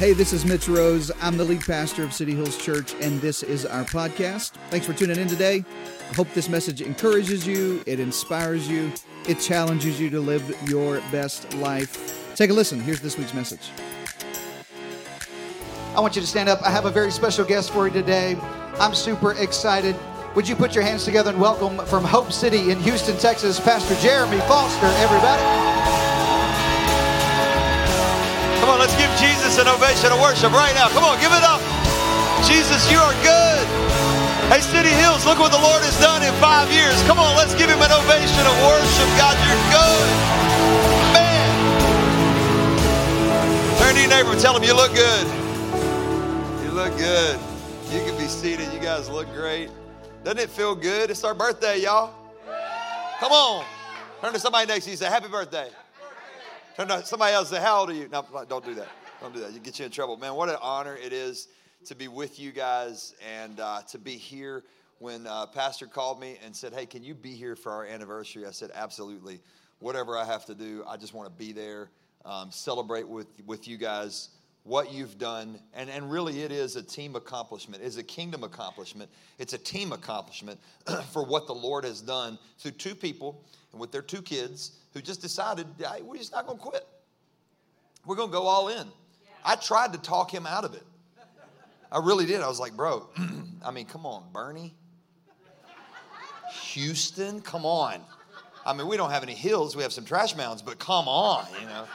Hey, this is Mitch Rose. I'm the lead pastor of City Hills Church, and this is our podcast. Thanks for tuning in today. I hope this message encourages you, it inspires you, it challenges you to live your best life. Take a listen. Here's this week's message. I want you to stand up. I have a very special guest for you today. I'm super excited. Would you put your hands together and welcome from Hope City in Houston, Texas, Pastor Jeremy Foster, everybody? Come on, let's give Jesus an ovation of worship right now. Come on, give it up. Jesus, you are good. Hey, City Hills, look what the Lord has done in five years. Come on, let's give him an ovation of worship. God, you're good. Man. Turn to your neighbor and tell him you look good. You look good. You can be seated. You guys look great. Doesn't it feel good? It's our birthday, y'all. Come on. Turn to somebody next to you and say, Happy birthday. Turn to somebody else and say, How old are you? No, don't do that. Don't do that. You get you in trouble. Man, what an honor it is to be with you guys and uh, to be here. When uh, Pastor called me and said, Hey, can you be here for our anniversary? I said, Absolutely. Whatever I have to do, I just want to be there, um, celebrate with, with you guys what you've done. And, and really, it is a team accomplishment, it's a kingdom accomplishment, it's a team accomplishment for what the Lord has done through two people and with their two kids who just decided, hey, we're just not going to quit. We're going to go all in. I tried to talk him out of it. I really did. I was like, bro, I mean, come on, Bernie. Houston, come on. I mean, we don't have any hills, we have some trash mounds, but come on, you know.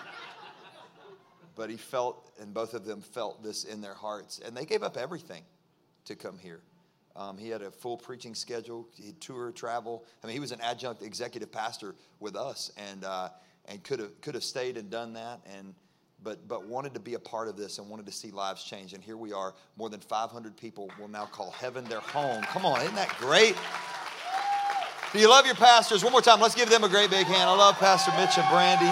But he felt, and both of them felt this in their hearts, and they gave up everything to come here. Um, he had a full preaching schedule. He tour, travel. I mean, he was an adjunct executive pastor with us, and uh, and could have could have stayed and done that, and but but wanted to be a part of this and wanted to see lives change. And here we are. More than 500 people will now call heaven their home. Come on, isn't that great? Do you love your pastors? One more time, let's give them a great big hand. I love Pastor Mitch and Brandy.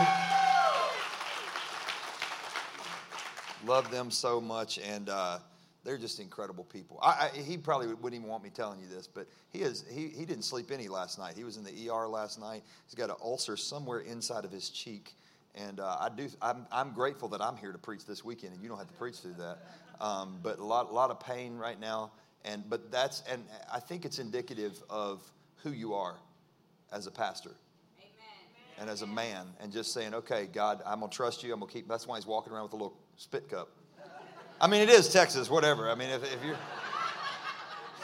Love them so much, and. Uh, they're just incredible people. I, I, he probably wouldn't even want me telling you this, but he is he, he didn't sleep any last night. He was in the ER last night. He's got an ulcer somewhere inside of his cheek, and uh, I do I'm, I'm grateful that I'm here to preach this weekend, and you don't have to preach through that. Um, but a lot a lot of pain right now, and but that's and I think it's indicative of who you are as a pastor. And as a man, and just saying, okay, God, I'm gonna trust you. I'm gonna keep. That's why he's walking around with a little spit cup. I mean, it is Texas, whatever. I mean, if, if you're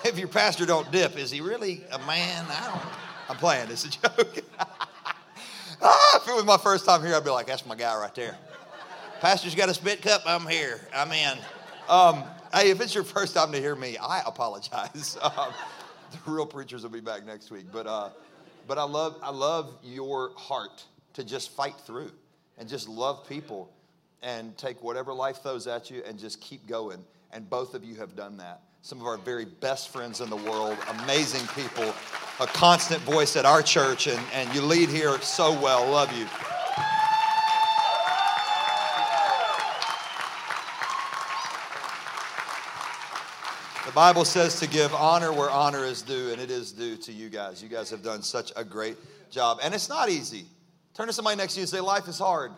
if your pastor don't dip, is he really a man? I don't. I'm playing. It's a joke. ah, if it was my first time here, I'd be like, "That's my guy right there." Pastor's got a spit cup. I'm here. I'm in. Um, hey, if it's your first time to hear me, I apologize. Um, the real preachers will be back next week. But uh, but I love I love your heart to just fight through and just love people and take whatever life throws at you and just keep going. And both of you have done that. Some of our very best friends in the world, amazing people, a constant voice at our church, and, and you lead here so well. Love you. The Bible says to give honor where honor is due, and it is due to you guys. You guys have done such a great job. And it's not easy. Turn to somebody next to you and say, Life is hard.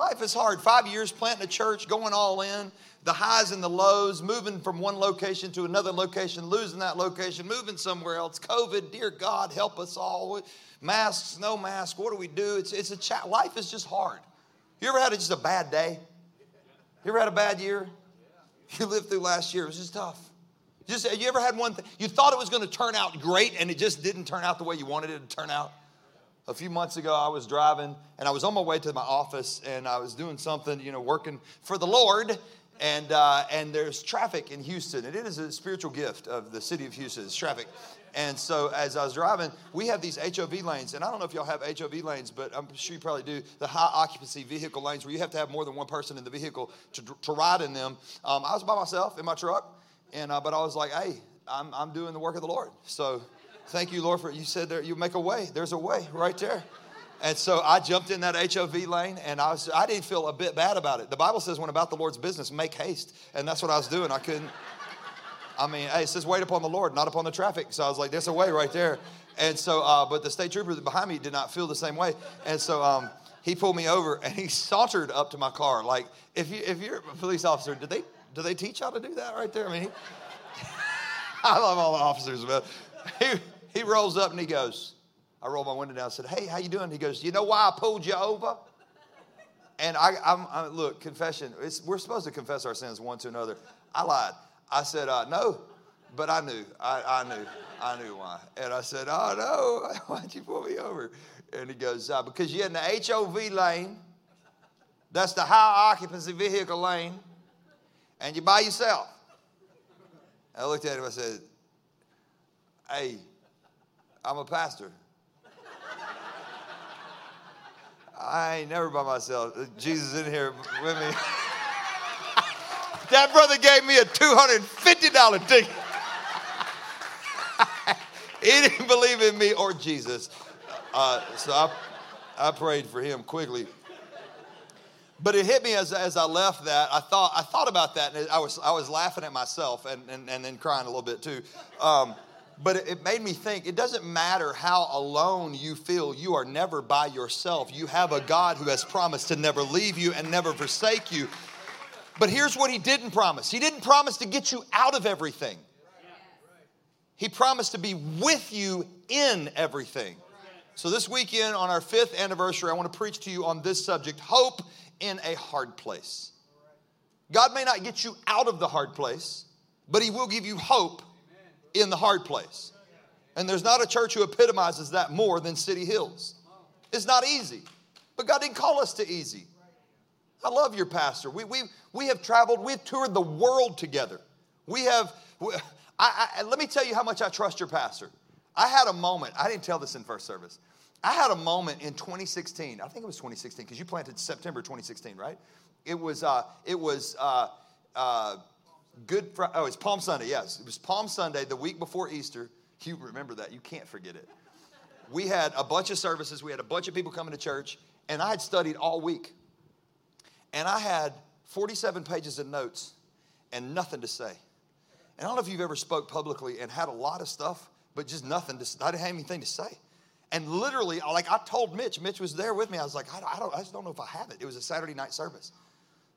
Life is hard. Five years planting a church, going all in, the highs and the lows, moving from one location to another location, losing that location, moving somewhere else. COVID, dear God, help us all. Masks, no mask. What do we do? It's, it's a chat. Life is just hard. You ever had just a bad day? You ever had a bad year? You lived through last year. It was just tough. Just you ever had one thing you thought it was going to turn out great and it just didn't turn out the way you wanted it to turn out? A few months ago, I was driving and I was on my way to my office and I was doing something, you know, working for the Lord. And, uh, and there's traffic in Houston. And it is a spiritual gift of the city of Houston, it's traffic. And so as I was driving, we have these HOV lanes. And I don't know if y'all have HOV lanes, but I'm sure you probably do. The high occupancy vehicle lanes where you have to have more than one person in the vehicle to, to ride in them. Um, I was by myself in my truck. And, uh, but I was like, hey, I'm, I'm doing the work of the Lord. So Thank you, Lord, for you said there you make a way. There's a way right there. And so I jumped in that HOV lane and I was I didn't feel a bit bad about it. The Bible says when about the Lord's business, make haste. And that's what I was doing. I couldn't I mean, hey, it says wait upon the Lord, not upon the traffic. So I was like, there's a way right there. And so, uh, but the state trooper behind me did not feel the same way. And so, um, he pulled me over and he sauntered up to my car. Like, if, you, if you're a police officer, did they, do they teach how to do that right there? I mean, he, I love all the officers, but he, he rolls up and he goes, I rolled my window down and said, Hey, how you doing? He goes, You know why I pulled you over? And I, I'm, I look, confession, we're supposed to confess our sins one to another. I lied. I said, uh, No, but I knew. I, I knew. I knew why. And I said, Oh, no, why'd you pull me over? And he goes, uh, Because you're in the HOV lane. That's the high occupancy vehicle lane. And you're by yourself. I looked at him. I said, Hey, I'm a pastor. I ain't never by myself. Jesus in here with me. that brother gave me a $250 ticket. he didn't believe in me or Jesus. Uh, so I, I prayed for him quickly. But it hit me as, as I left that. I thought, I thought about that, and I was, I was laughing at myself and, and, and then crying a little bit too. Um, but it, made me think it doesn't matter how alone you feel, you are never by yourself. You have a God who has promised to never leave you and never forsake you. But here's what He didn't promise He didn't promise to get you out of everything, He promised to be with you in everything. So, this weekend on our fifth anniversary, I want to preach to you on this subject hope in a hard place. God may not get you out of the hard place, but He will give you hope in the hard place. And there's not a church who epitomizes that more than City Hills. It's not easy, but God didn't call us to easy. I love your pastor. We, we, we have traveled, we've toured the world together. We have, I, I, let me tell you how much I trust your pastor. I had a moment, I didn't tell this in first service. I had a moment in 2016. I think it was 2016 because you planted September 2016, right? It was uh, it was uh, uh, Good Friday. Oh, it's Palm Sunday. Yes, it was Palm Sunday, the week before Easter. You remember that? You can't forget it. We had a bunch of services. We had a bunch of people coming to church, and I had studied all week, and I had 47 pages of notes and nothing to say. And I don't know if you've ever spoke publicly and had a lot of stuff, but just nothing. To, I didn't have anything to say. And literally, like I told Mitch, Mitch was there with me. I was like, I, don't, I just don't know if I have it. It was a Saturday night service.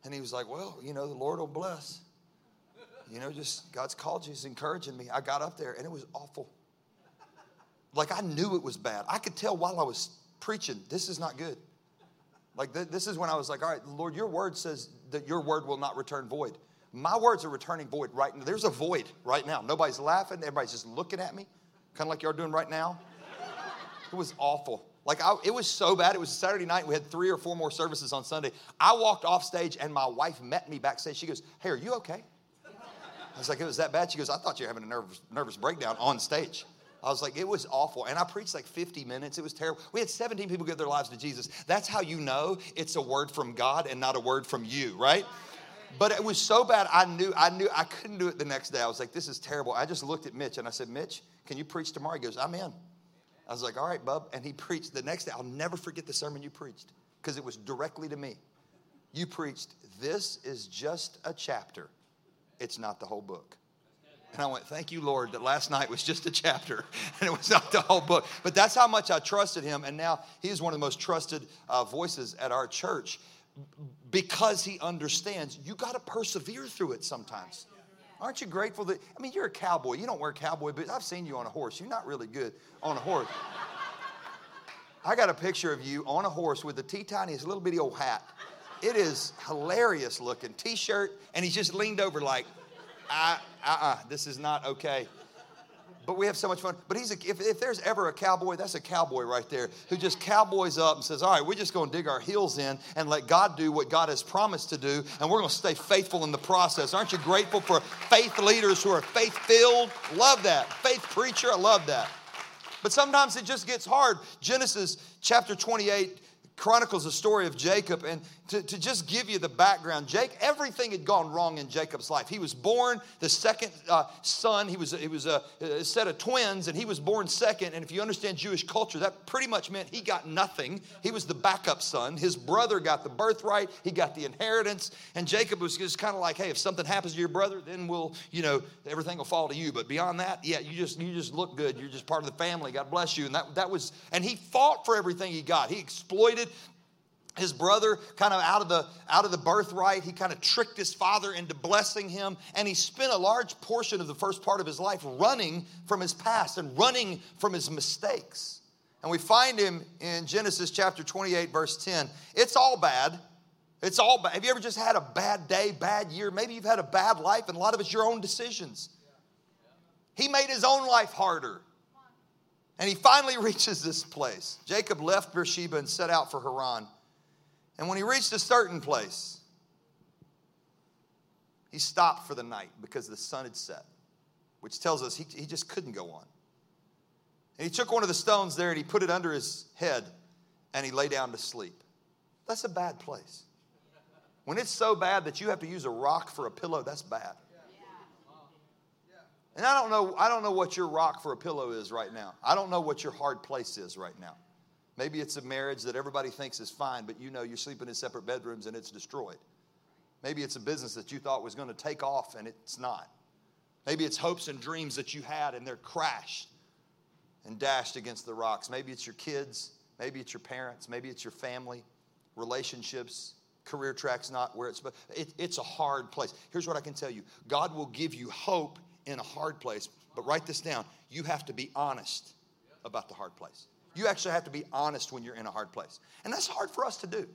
And he was like, Well, you know, the Lord will bless. You know, just God's called you, He's encouraging me. I got up there and it was awful. Like I knew it was bad. I could tell while I was preaching, this is not good. Like th- this is when I was like, all right, Lord, your word says that your word will not return void. My words are returning void right now. There's a void right now. Nobody's laughing. Everybody's just looking at me, kind of like you're doing right now. It was awful. Like, I, it was so bad. It was Saturday night. We had three or four more services on Sunday. I walked off stage, and my wife met me backstage. She goes, Hey, are you okay? I was like, It was that bad? She goes, I thought you were having a nervous, nervous breakdown on stage. I was like, it was awful. And I preached like 50 minutes. It was terrible. We had 17 people give their lives to Jesus. That's how you know it's a word from God and not a word from you, right? But it was so bad, I knew, I knew I couldn't do it the next day. I was like, this is terrible. I just looked at Mitch and I said, Mitch, can you preach tomorrow? He goes, I'm in. I was like, all right, bub. And he preached the next day. I'll never forget the sermon you preached because it was directly to me. You preached, this is just a chapter, it's not the whole book. And I went, Thank you, Lord, that last night was just a chapter and it was not the whole book. But that's how much I trusted him. And now he is one of the most trusted uh, voices at our church because he understands you got to persevere through it sometimes. Aren't you grateful that, I mean, you're a cowboy. You don't wear cowboy boots. I've seen you on a horse. You're not really good on a horse. I got a picture of you on a horse with the teeny tiniest little bitty old hat. It is hilarious looking. T shirt, and he's just leaned over like, uh uh, this is not okay but we have so much fun. But he's a, if, if there's ever a cowboy, that's a cowboy right there who just cowboys up and says, All right, we're just going to dig our heels in and let God do what God has promised to do, and we're going to stay faithful in the process. Aren't you grateful for faith leaders who are faith filled? Love that. Faith preacher, I love that. But sometimes it just gets hard. Genesis chapter 28 chronicles the story of Jacob. And to, to just give you the background, Jake, everything had gone wrong in Jacob's life. He was born the second uh, son. He was, he was a, a, set of twins, and he was born second. And if you understand Jewish culture, that pretty much meant he got nothing. He was the backup son. His brother got the birthright, he got the inheritance. And Jacob was just kind of like, hey, if something happens to your brother, then we'll, you know, everything will fall to you. But beyond that, yeah, you just you just look good. You're just part of the family. God bless you. And that, that was, and he fought for everything he got. He exploited his brother kind of out of the out of the birthright he kind of tricked his father into blessing him and he spent a large portion of the first part of his life running from his past and running from his mistakes. And we find him in genesis chapter 28 verse 10 it's all bad. It's all bad have you ever just had a bad day bad year? Maybe you've had a bad life and a lot of it's your own decisions. He made his own life harder. And he finally reaches this place. Jacob left beersheba and set out for haran and when he reached a certain place, he stopped for the night because the sun had set, which tells us he, he just couldn't go on. And he took one of the stones there and he put it under his head and he lay down to sleep. That's a bad place. When it's so bad that you have to use a rock for a pillow, that's bad. And I don't know, I don't know what your rock for a pillow is right now. I don't know what your hard place is right now. Maybe it's a marriage that everybody thinks is fine, but you know you're sleeping in separate bedrooms and it's destroyed. Maybe it's a business that you thought was going to take off and it's not. Maybe it's hopes and dreams that you had and they're crashed and dashed against the rocks. Maybe it's your kids. Maybe it's your parents. Maybe it's your family, relationships, career track's not where it's, but it, it's a hard place. Here's what I can tell you God will give you hope in a hard place, but write this down. You have to be honest about the hard place. You actually have to be honest when you're in a hard place. And that's hard for us to do.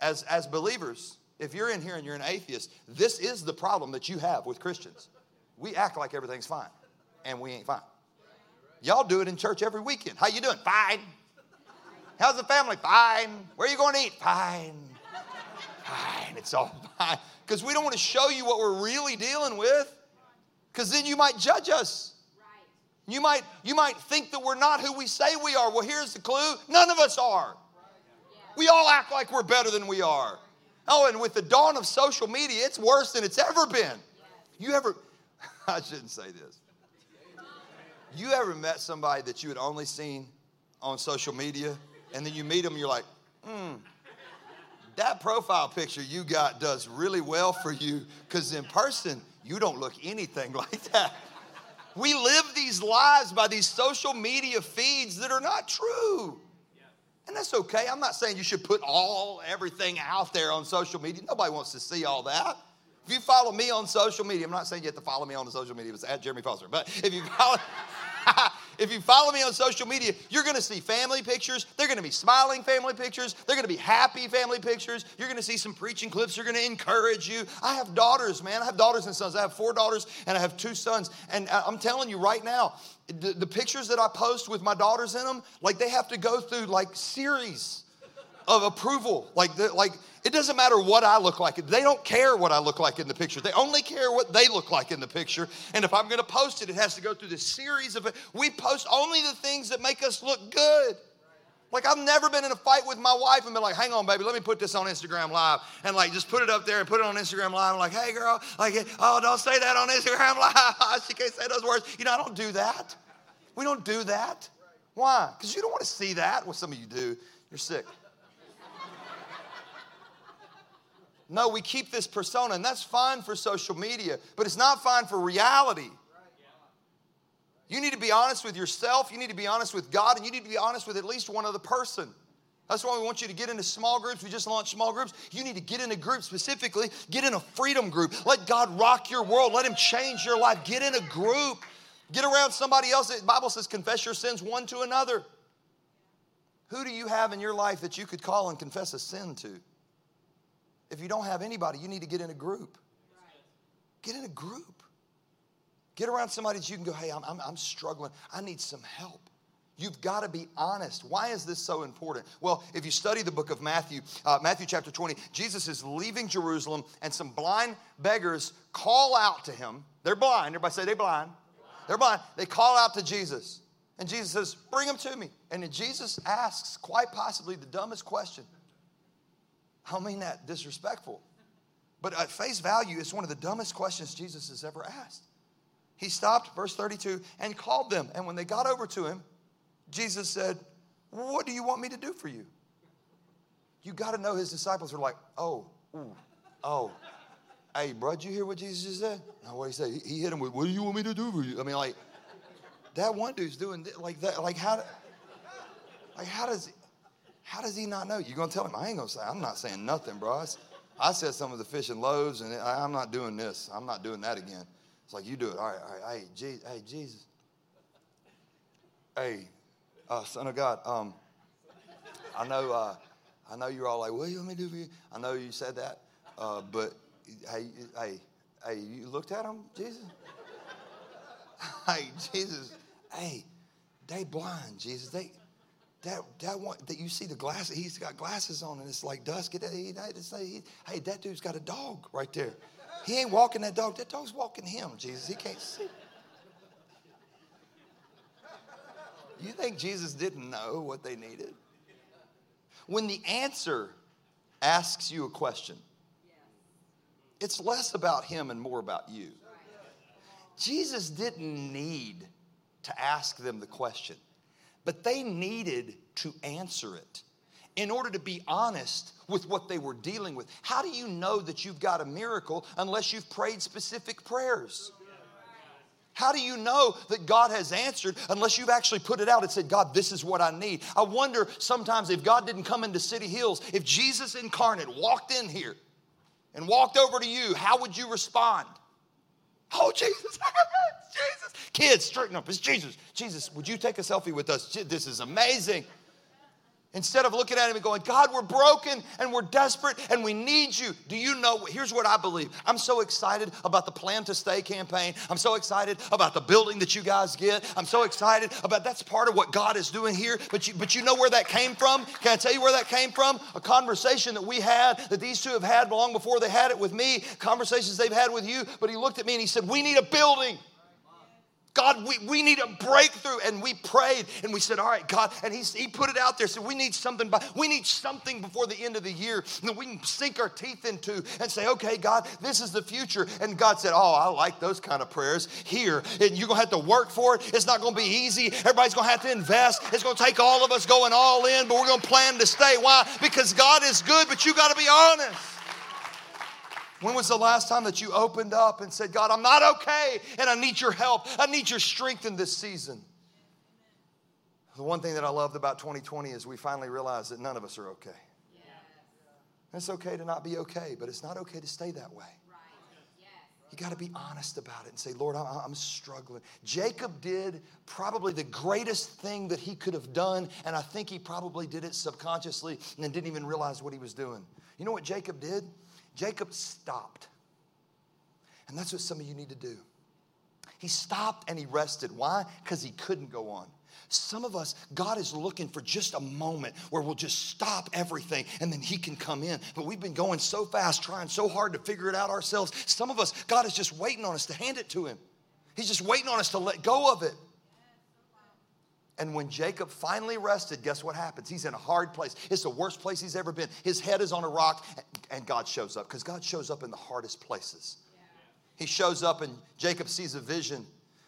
As, as believers, if you're in here and you're an atheist, this is the problem that you have with Christians. We act like everything's fine, and we ain't fine. Y'all do it in church every weekend. How you doing? Fine. How's the family? Fine. Where are you going to eat? Fine. Fine. It's all fine. Because we don't want to show you what we're really dealing with, because then you might judge us. You might, you might think that we're not who we say we are. Well, here's the clue none of us are. We all act like we're better than we are. Oh, and with the dawn of social media, it's worse than it's ever been. You ever, I shouldn't say this. You ever met somebody that you had only seen on social media, and then you meet them, and you're like, hmm, that profile picture you got does really well for you, because in person, you don't look anything like that. We live these lives by these social media feeds that are not true. And that's okay. I'm not saying you should put all everything out there on social media. Nobody wants to see all that. If you follow me on social media, I'm not saying you have to follow me on the social media, it's at Jeremy Foster. But if you follow if you follow me on social media, you're going to see family pictures. They're going to be smiling family pictures. They're going to be happy family pictures. You're going to see some preaching clips. They're going to encourage you. I have daughters, man. I have daughters and sons. I have four daughters and I have two sons. And I'm telling you right now, the, the pictures that I post with my daughters in them, like they have to go through like series of approval. Like, the, like it doesn't matter what I look like. They don't care what I look like in the picture. They only care what they look like in the picture. And if I'm going to post it, it has to go through this series of. it. We post only the things that make us look good. Like I've never been in a fight with my wife and been like, "Hang on, baby, let me put this on Instagram Live," and like just put it up there and put it on Instagram Live. I'm like, "Hey, girl, like, oh, don't say that on Instagram Live. she can't say those words." You know, I don't do that. We don't do that. Why? Because you don't want to see that. Well, some of you do. You're sick. No, we keep this persona, and that's fine for social media, but it's not fine for reality. You need to be honest with yourself, you need to be honest with God, and you need to be honest with at least one other person. That's why we want you to get into small groups. We just launched small groups. You need to get in a group specifically. Get in a freedom group. Let God rock your world. Let Him change your life. Get in a group. Get around somebody else. The Bible says, confess your sins one to another. Who do you have in your life that you could call and confess a sin to? If you don't have anybody, you need to get in a group. Get in a group. Get around somebody that you can go, hey, I'm, I'm, I'm struggling. I need some help. You've got to be honest. Why is this so important? Well, if you study the book of Matthew, uh, Matthew chapter 20, Jesus is leaving Jerusalem, and some blind beggars call out to him. They're blind. Everybody say they're blind. They're blind. They call out to Jesus. And Jesus says, Bring them to me. And then Jesus asks, quite possibly, the dumbest question I don't mean that disrespectful. But at face value, it's one of the dumbest questions Jesus has ever asked. He stopped, verse 32, and called them. And when they got over to him, Jesus said, What do you want me to do for you? You got to know his disciples are like, Oh, ooh, oh. Hey, bro, did you hear what Jesus just said? No, what he said? He hit him with, What do you want me to do for you? I mean, like, that one dude's doing like that. Like, how, like, how does, How does he not know? You're going to tell him, I ain't going to say, I'm not saying nothing, bro. I said some of the fish and loaves, and I'm not doing this. I'm not doing that again. It's like, you do it. All right, all right. Hey, Jesus. Hey, uh, son of God, um, I know, uh, I know you're all like, what do you want me to do for you? I know you said that, uh, but hey, hey, hey, you looked at him, Jesus? hey, Jesus, hey, they blind, Jesus. They that that one that you see the glasses. He's got glasses on, and it's like dusk. He, he, he, hey, that dude's got a dog right there. He ain't walking that dog. That dog's walking him. Jesus, he can't see. You think Jesus didn't know what they needed? When the answer asks you a question, it's less about him and more about you. Jesus didn't need to ask them the question, but they needed to answer it in order to be honest with what they were dealing with. How do you know that you've got a miracle unless you've prayed specific prayers? How do you know that God has answered unless you've actually put it out and said, God, this is what I need? I wonder sometimes if God didn't come into City Hills, if Jesus incarnate walked in here and walked over to you, how would you respond? Oh, Jesus, Jesus. Kids, straighten up. It's Jesus. Jesus, would you take a selfie with us? This is amazing. Instead of looking at him and going, God, we're broken and we're desperate and we need you. Do you know? Here's what I believe. I'm so excited about the Plan to Stay campaign. I'm so excited about the building that you guys get. I'm so excited about that's part of what God is doing here. But you, but you know where that came from? Can I tell you where that came from? A conversation that we had, that these two have had long before they had it with me, conversations they've had with you. But he looked at me and he said, We need a building. God, we, we need a breakthrough. And we prayed and we said, All right, God. And he, he put it out there. Said, We need something by, we need something before the end of the year that we can sink our teeth into and say, Okay, God, this is the future. And God said, Oh, I like those kind of prayers. Here, and you're gonna have to work for it. It's not gonna be easy. Everybody's gonna have to invest. It's gonna take all of us going all in, but we're gonna plan to stay. Why? Because God is good, but you gotta be honest. When was the last time that you opened up and said, God, I'm not okay and I need your help. I need your strength in this season? The one thing that I loved about 2020 is we finally realized that none of us are okay. It's okay to not be okay, but it's not okay to stay that way. You got to be honest about it and say, Lord, I'm, struggling. Jacob did probably the greatest thing that he could have done, and I think he probably did it subconsciously and didn't even realize what he was doing. You know what Jacob did? Jacob stopped. And that's what some of you need to do. He stopped and he rested. Why? Because he couldn't go on. Some of us, God is looking for just a moment where we'll just stop everything and then He can come in. But we've been going so fast, trying so hard to figure it out ourselves. Some of us, God is just waiting on us to hand it to Him. He's just waiting on us to let go of it. And when Jacob finally rested, guess what happens? He's in a hard place. It's the worst place he's ever been. His head is on a rock, and God shows up because God shows up in the hardest places. He shows up, and Jacob sees a vision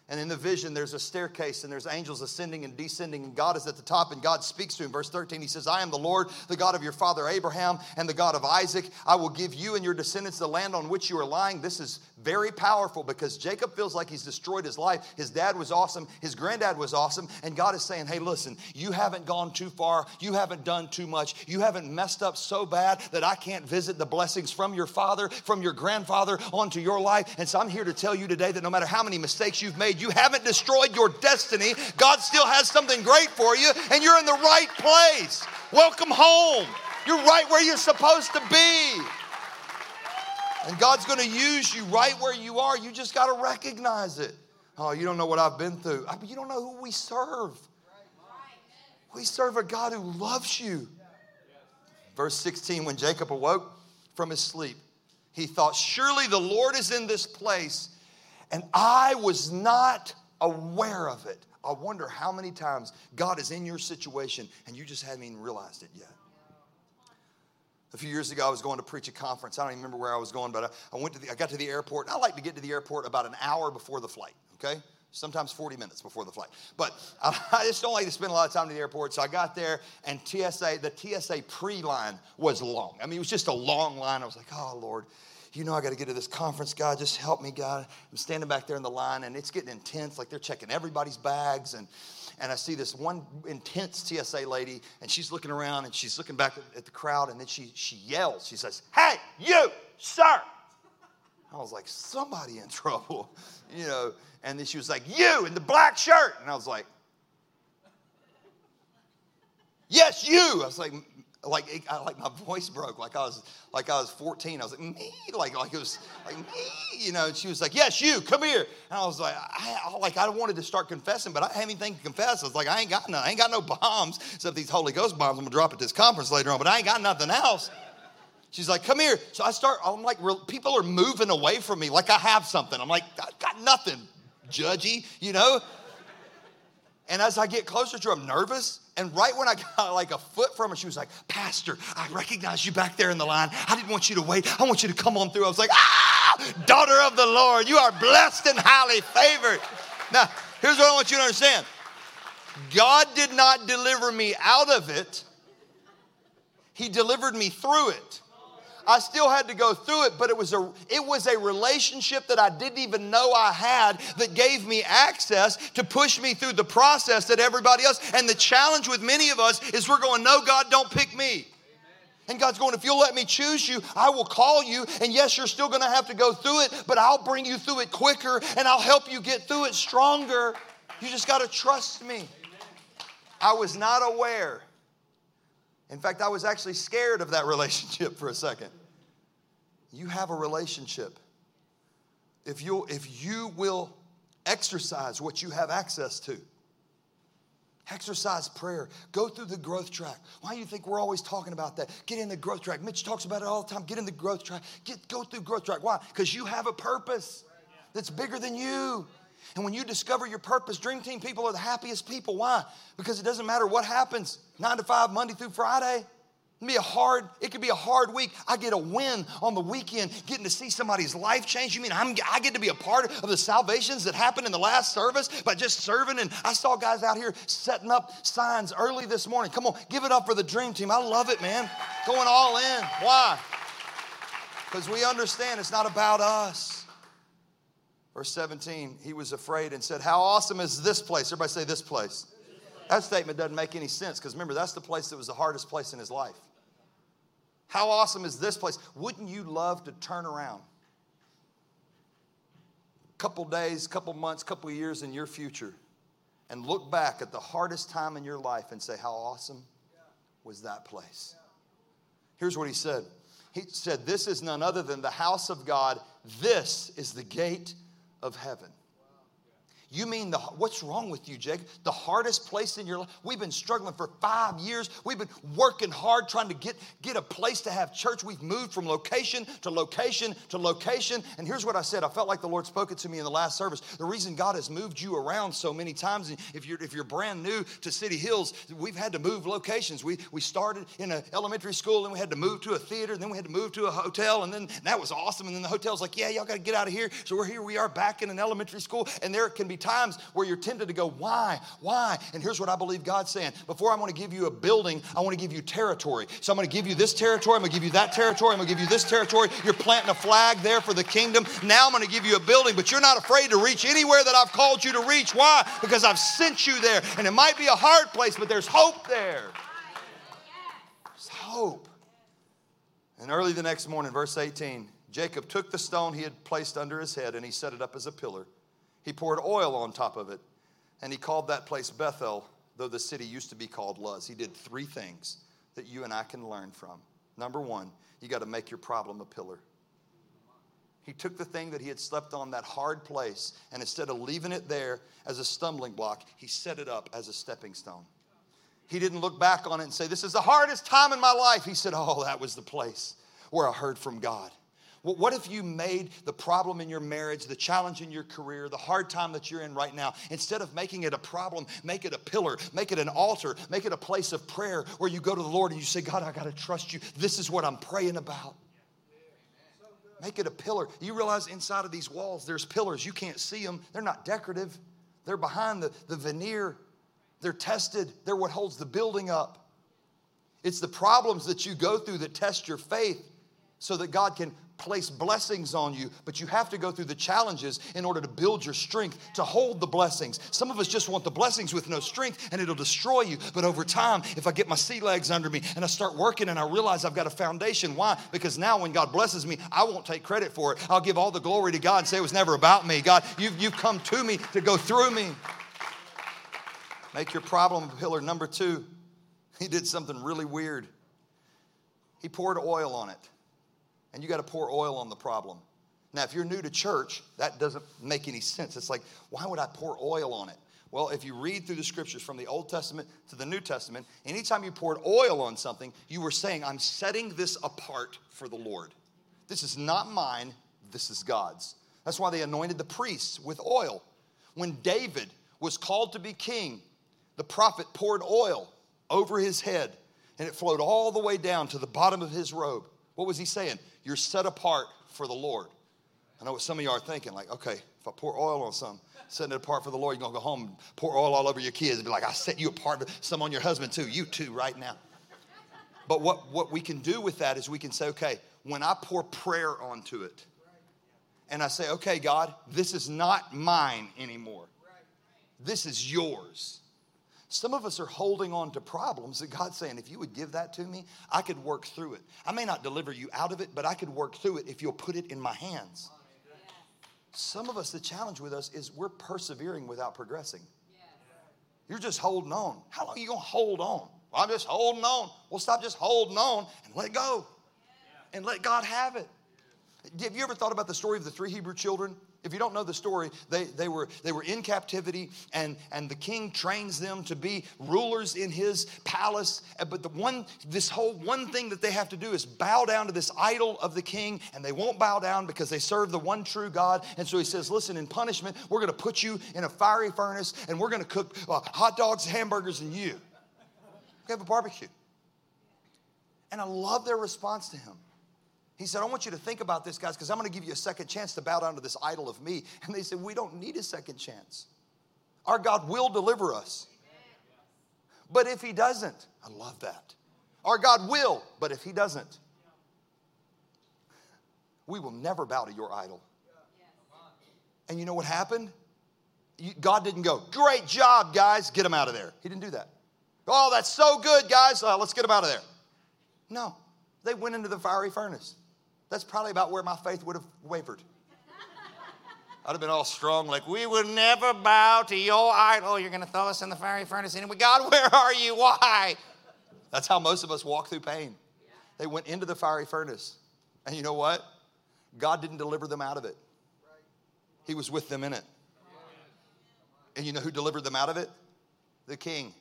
and in the vision, there's a staircase and there's angels ascending and descending, and God is at the top, and God speaks to him. Verse 13, he says, I am the Lord, the God of your father Abraham and the God of Isaac. I will give you and your descendants the land on which you are lying. This is very powerful because Jacob feels like he's destroyed his life. His dad was awesome, his granddad was awesome, and God is saying, Hey, listen, you haven't gone too far, you haven't done too much, you haven't messed up so bad that I can't visit the blessings from your father, from your grandfather onto your life. And so I'm here to tell you today that no matter how many mistakes you've made, you haven't destroyed your destiny. God still has something great for you, and you're in the right place. Welcome home. You're right where you're supposed to be. And God's going to use you right where you are. You just got to recognize it. Oh, you don't know what I've been through. I mean, you don't know who we serve. We serve a God who loves you. Verse 16 When Jacob awoke from his sleep, he thought, Surely the Lord is in this place, and I was not aware of it. I wonder how many times God is in your situation and you just haven't even realized it yet. A few years ago, I was going to preach a conference. I don't even remember where I was going, but I, I went to the, I got to the airport. I like to get to the airport about an hour before the flight, okay? Sometimes 40 minutes before the flight. But I, I just don't like to spend a lot of time in the airport. So I got there, and TSA, the TSA pre line was long. I mean, it was just a long line. I was like, oh, Lord you know, I got to get to this conference, God. Just help me, God. I'm standing back there in the line, and it's getting intense. Like they're checking everybody's bags, and and I see this one intense TSA lady, and she's looking around, and she's looking back at the crowd, and then she she yells. She says, "Hey, you, sir!" I was like, somebody in trouble, you know. And then she was like, you in the black shirt, and I was like, yes, you. I was like, like I, like my voice broke like I was like I was 14. I was like me, like like it was like me, you know. And she was like, "Yes, you, come here." And I was like, I, like I wanted to start confessing, but I didn't anything to confess. I was like, I ain't got none. I ain't got no bombs except these Holy Ghost bombs. I'm gonna drop at this conference later on, but I ain't got nothing else. She's like, come here. So I start, I'm like, people are moving away from me like I have something. I'm like, I got nothing, judgy, you know? And as I get closer to her, I'm nervous. And right when I got like a foot from her, she was like, Pastor, I recognize you back there in the line. I didn't want you to wait. I want you to come on through. I was like, ah, daughter of the Lord, you are blessed and highly favored. Now, here's what I want you to understand God did not deliver me out of it, He delivered me through it. I still had to go through it, but it was a it was a relationship that I didn't even know I had that gave me access to push me through the process that everybody else. And the challenge with many of us is we're going, "No, God, don't pick me." And God's going, if you'll let me choose you, I will call you. And yes, you're still going to have to go through it, but I'll bring you through it quicker and I'll help you get through it stronger. You just got to trust me. I was not aware. In fact, I was actually scared of that relationship for a second you have a relationship. If you if you will exercise what you have access to. Exercise prayer. Go through the growth track. Why do you think we're always talking about that? Get in the growth track. Mitch talks about it all the time. Get in the growth track. Get go through growth track. Why? Because you have a purpose that's bigger than you. And when you discover your purpose, Dream Team people are the happiest people. Why? Because it doesn't matter what happens, nine to five, Monday through Friday be a hard, it could be a hard week. I get a win on the weekend, getting to see somebody's life change. You mean I'm, I get to be a part of the salvations that happened in the last service by just serving? And I saw guys out here setting up signs early this morning. Come on, give it up for the dream team. I love it, man. Going all in. Why? Because we understand it's not about us. Verse 17, he was afraid and said, How awesome is this place? Everybody say this place. That statement doesn't make any sense because remember, that's the place that was the hardest place in his life. How awesome is this place? Wouldn't you love to turn around? A couple days, a couple months, a couple years in your future and look back at the hardest time in your life and say, How awesome was that place? Here's what he said He said, This is none other than the house of God. This is the gate of heaven. You mean the what's wrong with you, Jake? The hardest place in your life? We've been struggling for five years. We've been working hard trying to get, get a place to have church. We've moved from location to location to location. And here's what I said. I felt like the Lord spoke it to me in the last service. The reason God has moved you around so many times, if you're if you're brand new to City Hills, we've had to move locations. We we started in an elementary school, and we had to move to a theater, then we had to move to a hotel, and then and that was awesome. And then the hotel's like, yeah, y'all got to get out of here. So we're here. We are back in an elementary school, and there can be times where you're tempted to go, why? Why? And here's what I believe God's saying. Before I'm going to give you a building, I want to give you territory. So I'm going to give you this territory, I'm going to give you that territory, I'm going to give you this territory. You're planting a flag there for the kingdom. Now I'm going to give you a building, but you're not afraid to reach anywhere that I've called you to reach. Why? Because I've sent you there. And it might be a hard place, but there's hope there. There's hope. And early the next morning, verse 18, Jacob took the stone he had placed under his head and he set it up as a pillar. He poured oil on top of it, and he called that place Bethel, though the city used to be called Luz. He did three things that you and I can learn from. Number one, you got to make your problem a pillar. He took the thing that he had slept on, that hard place, and instead of leaving it there as a stumbling block, he set it up as a stepping stone. He didn't look back on it and say, This is the hardest time in my life. He said, Oh, that was the place where I heard from God. What if you made the problem in your marriage, the challenge in your career, the hard time that you're in right now, instead of making it a problem, make it a pillar, make it an altar, make it a place of prayer where you go to the Lord and you say, God, I got to trust you. This is what I'm praying about. Make it a pillar. You realize inside of these walls, there's pillars. You can't see them, they're not decorative, they're behind the, the veneer. They're tested, they're what holds the building up. It's the problems that you go through that test your faith so that God can place blessings on you, but you have to go through the challenges in order to build your strength to hold the blessings. Some of us just want the blessings with no strength and it'll destroy you. But over time, if I get my sea legs under me and I start working and I realize I've got a foundation, why? Because now when God blesses me, I won't take credit for it. I'll give all the glory to God and say it was never about me. God, you've, you've come to me to go through me. Make your problem pillar. Number two, he did something really weird. He poured oil on it. And you got to pour oil on the problem. Now, if you're new to church, that doesn't make any sense. It's like, why would I pour oil on it? Well, if you read through the scriptures from the Old Testament to the New Testament, anytime you poured oil on something, you were saying, I'm setting this apart for the Lord. This is not mine, this is God's. That's why they anointed the priests with oil. When David was called to be king, the prophet poured oil over his head and it flowed all the way down to the bottom of his robe. What was he saying? You're set apart for the Lord. I know what some of you are thinking, like, okay, if I pour oil on some, setting it apart for the Lord, you're gonna go home and pour oil all over your kids and be like, I set you apart, some on your husband too, you too, right now. But what, what we can do with that is we can say, okay, when I pour prayer onto it, and I say, okay, God, this is not mine anymore. This is yours. Some of us are holding on to problems that God's saying, if you would give that to me, I could work through it. I may not deliver you out of it, but I could work through it if you'll put it in my hands. Some of us, the challenge with us is we're persevering without progressing. You're just holding on. How long are you going to hold on? Well, I'm just holding on. Well, stop just holding on and let go and let God have it. Have you ever thought about the story of the three Hebrew children? If you don't know the story, they, they, were, they were in captivity, and, and the king trains them to be rulers in his palace. But the one, this whole one thing that they have to do is bow down to this idol of the king, and they won't bow down because they serve the one true God. And so he says, Listen, in punishment, we're going to put you in a fiery furnace, and we're going to cook uh, hot dogs, hamburgers, and you. We have a barbecue. And I love their response to him. He said, I want you to think about this, guys, because I'm going to give you a second chance to bow down to this idol of me. And they said, We don't need a second chance. Our God will deliver us. But if He doesn't, I love that. Our God will, but if He doesn't, we will never bow to your idol. And you know what happened? God didn't go, Great job, guys, get them out of there. He didn't do that. Oh, that's so good, guys, uh, let's get them out of there. No, they went into the fiery furnace. That's probably about where my faith would have wavered. I'd have been all strong, like, we would never bow to your idol. You're going to throw us in the fiery furnace anyway. God, where are you? Why? That's how most of us walk through pain. They went into the fiery furnace. And you know what? God didn't deliver them out of it, He was with them in it. And you know who delivered them out of it? The king.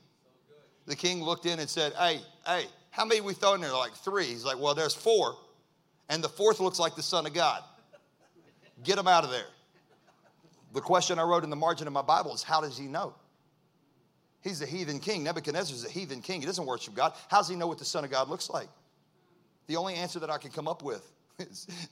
The king looked in and said, Hey, hey, how many we throw in there? Like three. He's like, Well, there's four and the fourth looks like the Son of God. Get him out of there. The question I wrote in the margin of my Bible is how does he know? He's a heathen king. Nebuchadnezzar is a heathen king. He doesn't worship God. How does he know what the Son of God looks like? The only answer that I can come up with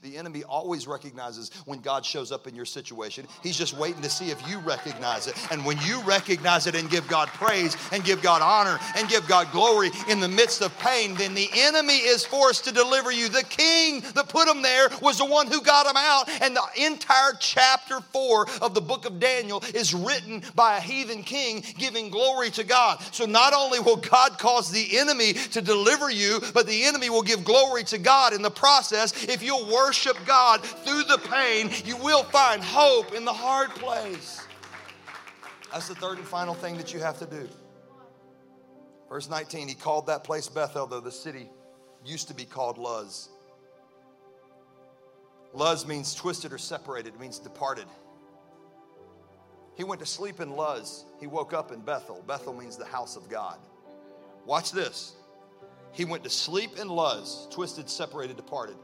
the enemy always recognizes when God shows up in your situation. He's just waiting to see if you recognize it. And when you recognize it and give God praise and give God honor and give God glory in the midst of pain, then the enemy is forced to deliver you. The king that put him there was the one who got him out. And the entire chapter four of the book of Daniel is written by a heathen king giving glory to God. So not only will God cause the enemy to deliver you, but the enemy will give glory to God in the process if you'll worship God through the pain, you will find hope in the hard place. That's the third and final thing that you have to do. Verse 19, he called that place Bethel, though the city used to be called Luz. Luz means twisted or separated, it means departed. He went to sleep in Luz. He woke up in Bethel. Bethel means the house of God. Watch this. He went to sleep in Luz, twisted, separated, departed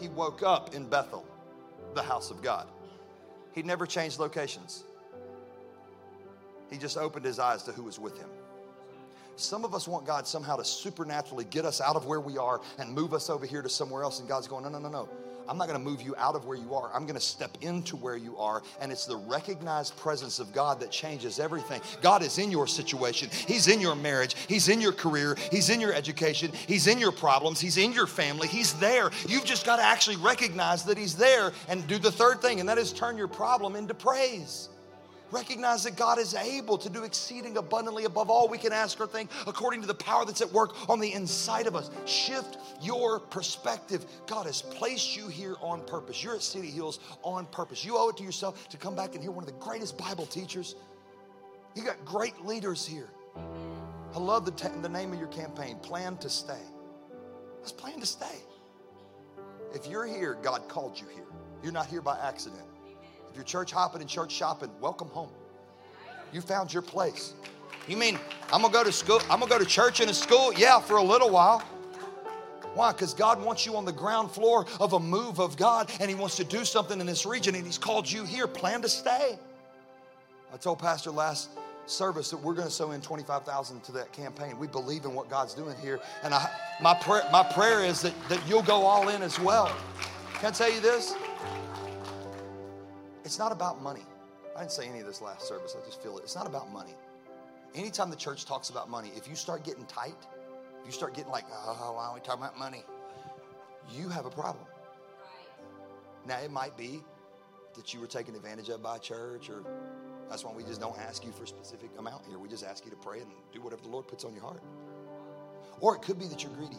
he woke up in Bethel, the house of God. He never changed locations. He just opened his eyes to who was with him. Some of us want God somehow to supernaturally get us out of where we are and move us over here to somewhere else. And God's going, no, no, no, no. I'm not going to move you out of where you are. I'm going to step into where you are. And it's the recognized presence of God that changes everything. God is in your situation, He's in your marriage, He's in your career, He's in your education, He's in your problems, He's in your family, He's there. You've just got to actually recognize that He's there and do the third thing, and that is turn your problem into praise. Recognize that God is able to do exceeding abundantly above all we can ask or think according to the power that's at work on the inside of us. Shift your perspective. God has placed you here on purpose. You're at City Hills on purpose. You owe it to yourself to come back and hear one of the greatest Bible teachers. You got great leaders here. I love the, t- the name of your campaign, Plan to Stay. Let's plan to stay. If you're here, God called you here. You're not here by accident. You're church hopping and church shopping, welcome home. You found your place. You mean I'm gonna go to school? I'm gonna go to church and a school? Yeah, for a little while. Why? Because God wants you on the ground floor of a move of God and He wants to do something in this region and He's called you here. Plan to stay. I told Pastor last service that we're going to sow in 25,000 to that campaign. We believe in what God's doing here. And I, my, prayer, my prayer is that, that you'll go all in as well. Can I tell you this? It's not about money. I didn't say any of this last service. I just feel it. It's not about money. Anytime the church talks about money, if you start getting tight, if you start getting like, oh, why are we talking about money? You have a problem. Now, it might be that you were taken advantage of by a church, or that's why we just don't ask you for a specific amount here. We just ask you to pray and do whatever the Lord puts on your heart. Or it could be that you're greedy.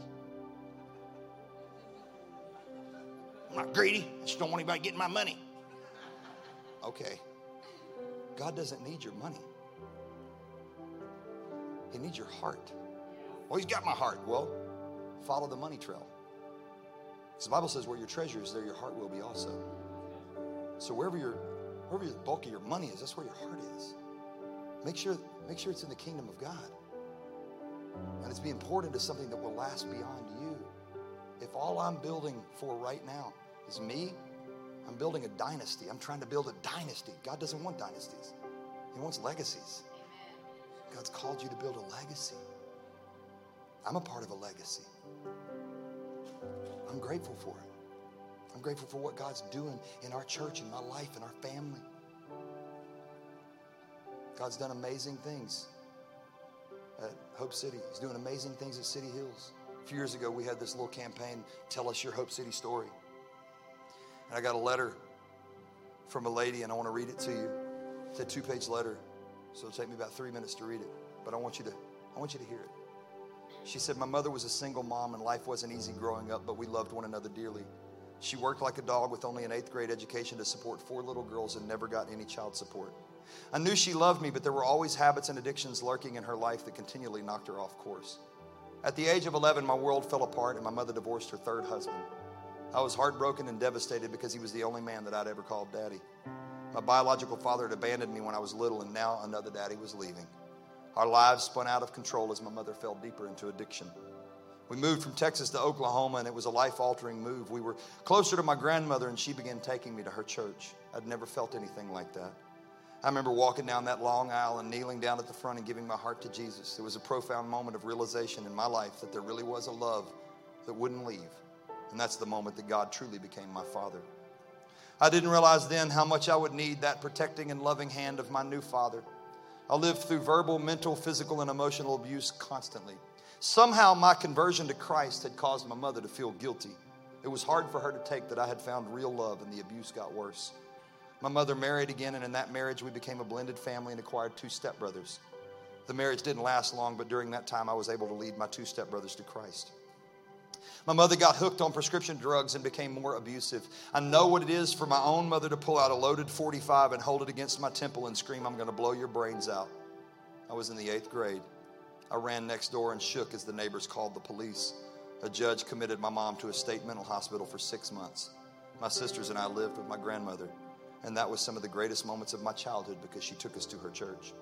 I'm not greedy. I just don't want anybody getting my money. Okay. God doesn't need your money. He needs your heart. Well, he's got my heart. Well, follow the money trail. Because the Bible says where your treasure is, there your heart will be also. So wherever your wherever the bulk of your money is, that's where your heart is. Make sure, make sure it's in the kingdom of God. And it's being poured into something that will last beyond you. If all I'm building for right now is me I'm building a dynasty. I'm trying to build a dynasty. God doesn't want dynasties, He wants legacies. God's called you to build a legacy. I'm a part of a legacy. I'm grateful for it. I'm grateful for what God's doing in our church, in my life, in our family. God's done amazing things at Hope City. He's doing amazing things at City Hills. A few years ago, we had this little campaign, Tell Us Your Hope City Story. And I got a letter from a lady, and I want to read it to you. It's a two page letter, so it'll take me about three minutes to read it. But I want you to, I want you to hear it. She said, My mother was a single mom, and life wasn't easy growing up, but we loved one another dearly. She worked like a dog with only an eighth grade education to support four little girls and never got any child support. I knew she loved me, but there were always habits and addictions lurking in her life that continually knocked her off course. At the age of 11, my world fell apart, and my mother divorced her third husband. I was heartbroken and devastated because he was the only man that I'd ever called daddy. My biological father had abandoned me when I was little, and now another daddy was leaving. Our lives spun out of control as my mother fell deeper into addiction. We moved from Texas to Oklahoma, and it was a life altering move. We were closer to my grandmother, and she began taking me to her church. I'd never felt anything like that. I remember walking down that long aisle and kneeling down at the front and giving my heart to Jesus. It was a profound moment of realization in my life that there really was a love that wouldn't leave. And that's the moment that God truly became my father. I didn't realize then how much I would need that protecting and loving hand of my new father. I lived through verbal, mental, physical, and emotional abuse constantly. Somehow, my conversion to Christ had caused my mother to feel guilty. It was hard for her to take that I had found real love and the abuse got worse. My mother married again, and in that marriage, we became a blended family and acquired two stepbrothers. The marriage didn't last long, but during that time, I was able to lead my two stepbrothers to Christ. My mother got hooked on prescription drugs and became more abusive. I know what it is for my own mother to pull out a loaded 45 and hold it against my temple and scream, I'm going to blow your brains out. I was in the eighth grade. I ran next door and shook as the neighbors called the police. A judge committed my mom to a state mental hospital for six months. My sisters and I lived with my grandmother, and that was some of the greatest moments of my childhood because she took us to her church.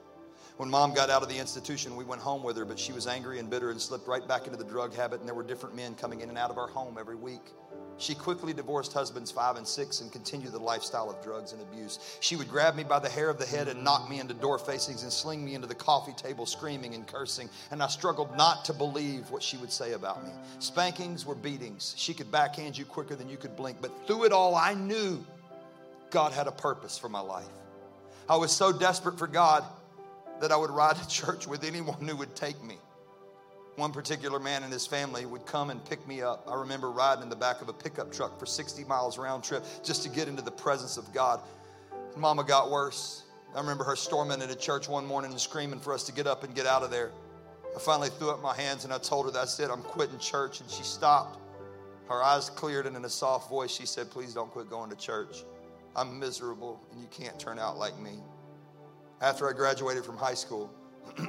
When mom got out of the institution, we went home with her, but she was angry and bitter and slipped right back into the drug habit, and there were different men coming in and out of our home every week. She quickly divorced husbands five and six and continued the lifestyle of drugs and abuse. She would grab me by the hair of the head and knock me into door facings and sling me into the coffee table, screaming and cursing. And I struggled not to believe what she would say about me. Spankings were beatings. She could backhand you quicker than you could blink. But through it all, I knew God had a purpose for my life. I was so desperate for God that I would ride to church with anyone who would take me. One particular man and his family would come and pick me up. I remember riding in the back of a pickup truck for 60 miles round trip just to get into the presence of God. Mama got worse. I remember her storming into church one morning and screaming for us to get up and get out of there. I finally threw up my hands and I told her, That's it, I'm quitting church. And she stopped. Her eyes cleared, and in a soft voice, she said, Please don't quit going to church. I'm miserable, and you can't turn out like me. After I graduated from high school,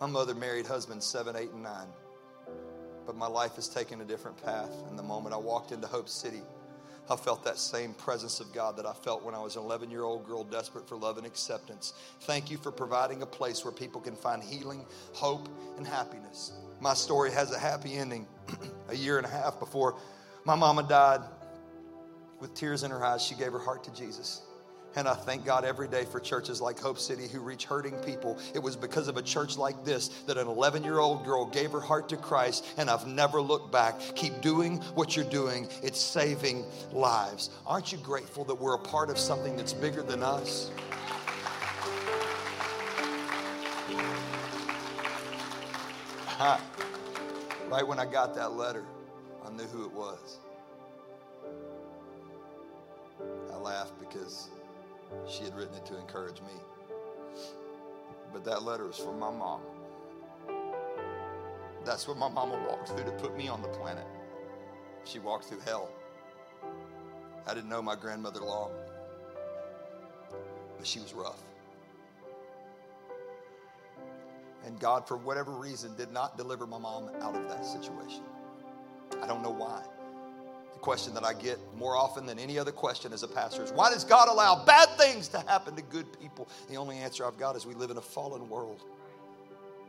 My mother married husbands seven, eight, and nine. But my life has taken a different path. And the moment I walked into Hope City, I felt that same presence of God that I felt when I was an 11 year old girl desperate for love and acceptance. Thank you for providing a place where people can find healing, hope, and happiness. My story has a happy ending. a year and a half before my mama died, with tears in her eyes, she gave her heart to Jesus. And I thank God every day for churches like Hope City who reach hurting people. It was because of a church like this that an 11 year old girl gave her heart to Christ, and I've never looked back. Keep doing what you're doing, it's saving lives. Aren't you grateful that we're a part of something that's bigger than us? right when I got that letter, I knew who it was. I laughed because she had written it to encourage me. But that letter was from my mom. That's what my mama walked through to put me on the planet. She walked through hell. I didn't know my grandmother long, but she was rough. And God, for whatever reason, did not deliver my mom out of that situation. I don't know why question that I get more often than any other question as a pastor is why does God allow bad things to happen to good people? The only answer I've got is we live in a fallen world.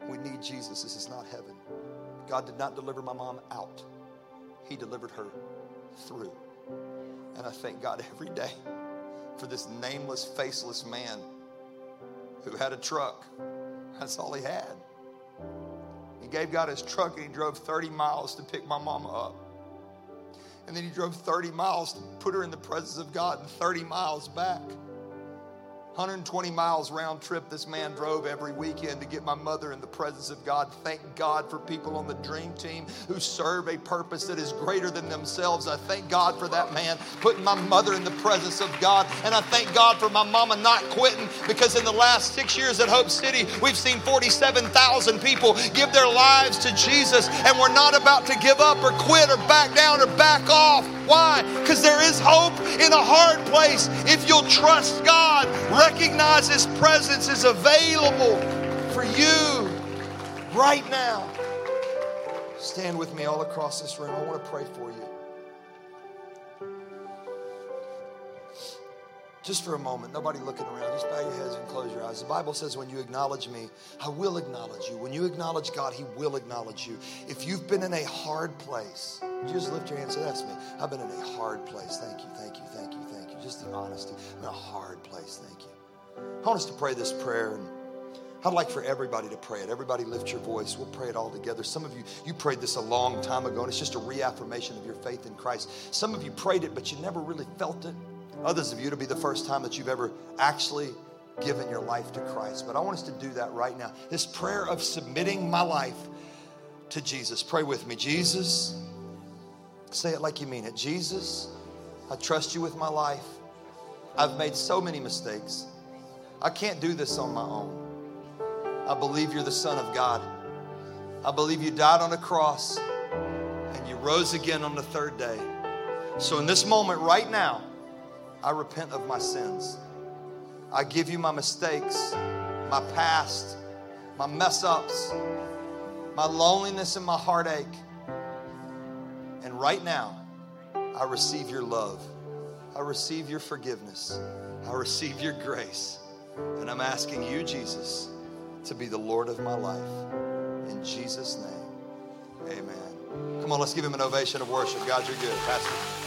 We need Jesus. This is not heaven. God did not deliver my mom out, He delivered her through. And I thank God every day for this nameless, faceless man who had a truck. That's all he had. He gave God his truck and he drove 30 miles to pick my mama up. And then he drove 30 miles to put her in the presence of God and 30 miles back. 120 miles round trip this man drove every weekend to get my mother in the presence of God. Thank God for people on the dream team who serve a purpose that is greater than themselves. I thank God for that man putting my mother in the presence of God. And I thank God for my mama not quitting because in the last six years at Hope City, we've seen 47,000 people give their lives to Jesus. And we're not about to give up or quit or back down or back off. Why? Because there is hope in a hard place if you'll trust God recognize His presence is available for you right now. Stand with me all across this room. I want to pray for you. Just for a moment, nobody looking around. Just bow your heads and close your eyes. The Bible says, when you acknowledge me, I will acknowledge you. When you acknowledge God, He will acknowledge you. If you've been in a hard place, just lift your hand and say, That's me. I've been in a hard place. Thank you, thank you, thank you, thank you. Just the honesty. I'm in a hard place. Thank you. I want us to pray this prayer. And I'd like for everybody to pray it. Everybody lift your voice. We'll pray it all together. Some of you, you prayed this a long time ago, and it's just a reaffirmation of your faith in Christ. Some of you prayed it, but you never really felt it. Others of you, it'll be the first time that you've ever actually given your life to Christ. But I want us to do that right now. This prayer of submitting my life to Jesus. Pray with me. Jesus, say it like you mean it. Jesus, I trust you with my life. I've made so many mistakes. I can't do this on my own. I believe you're the Son of God. I believe you died on a cross and you rose again on the third day. So, in this moment right now, I repent of my sins. I give you my mistakes, my past, my mess ups, my loneliness and my heartache. And right now, I receive your love. I receive your forgiveness. I receive your grace. And I'm asking you, Jesus, to be the Lord of my life. In Jesus' name, amen. Come on, let's give him an ovation of worship. God, you're good. Pastor.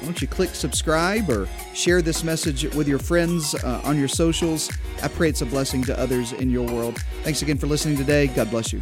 why don't you click subscribe or share this message with your friends uh, on your socials? I pray it's a blessing to others in your world. Thanks again for listening today. God bless you.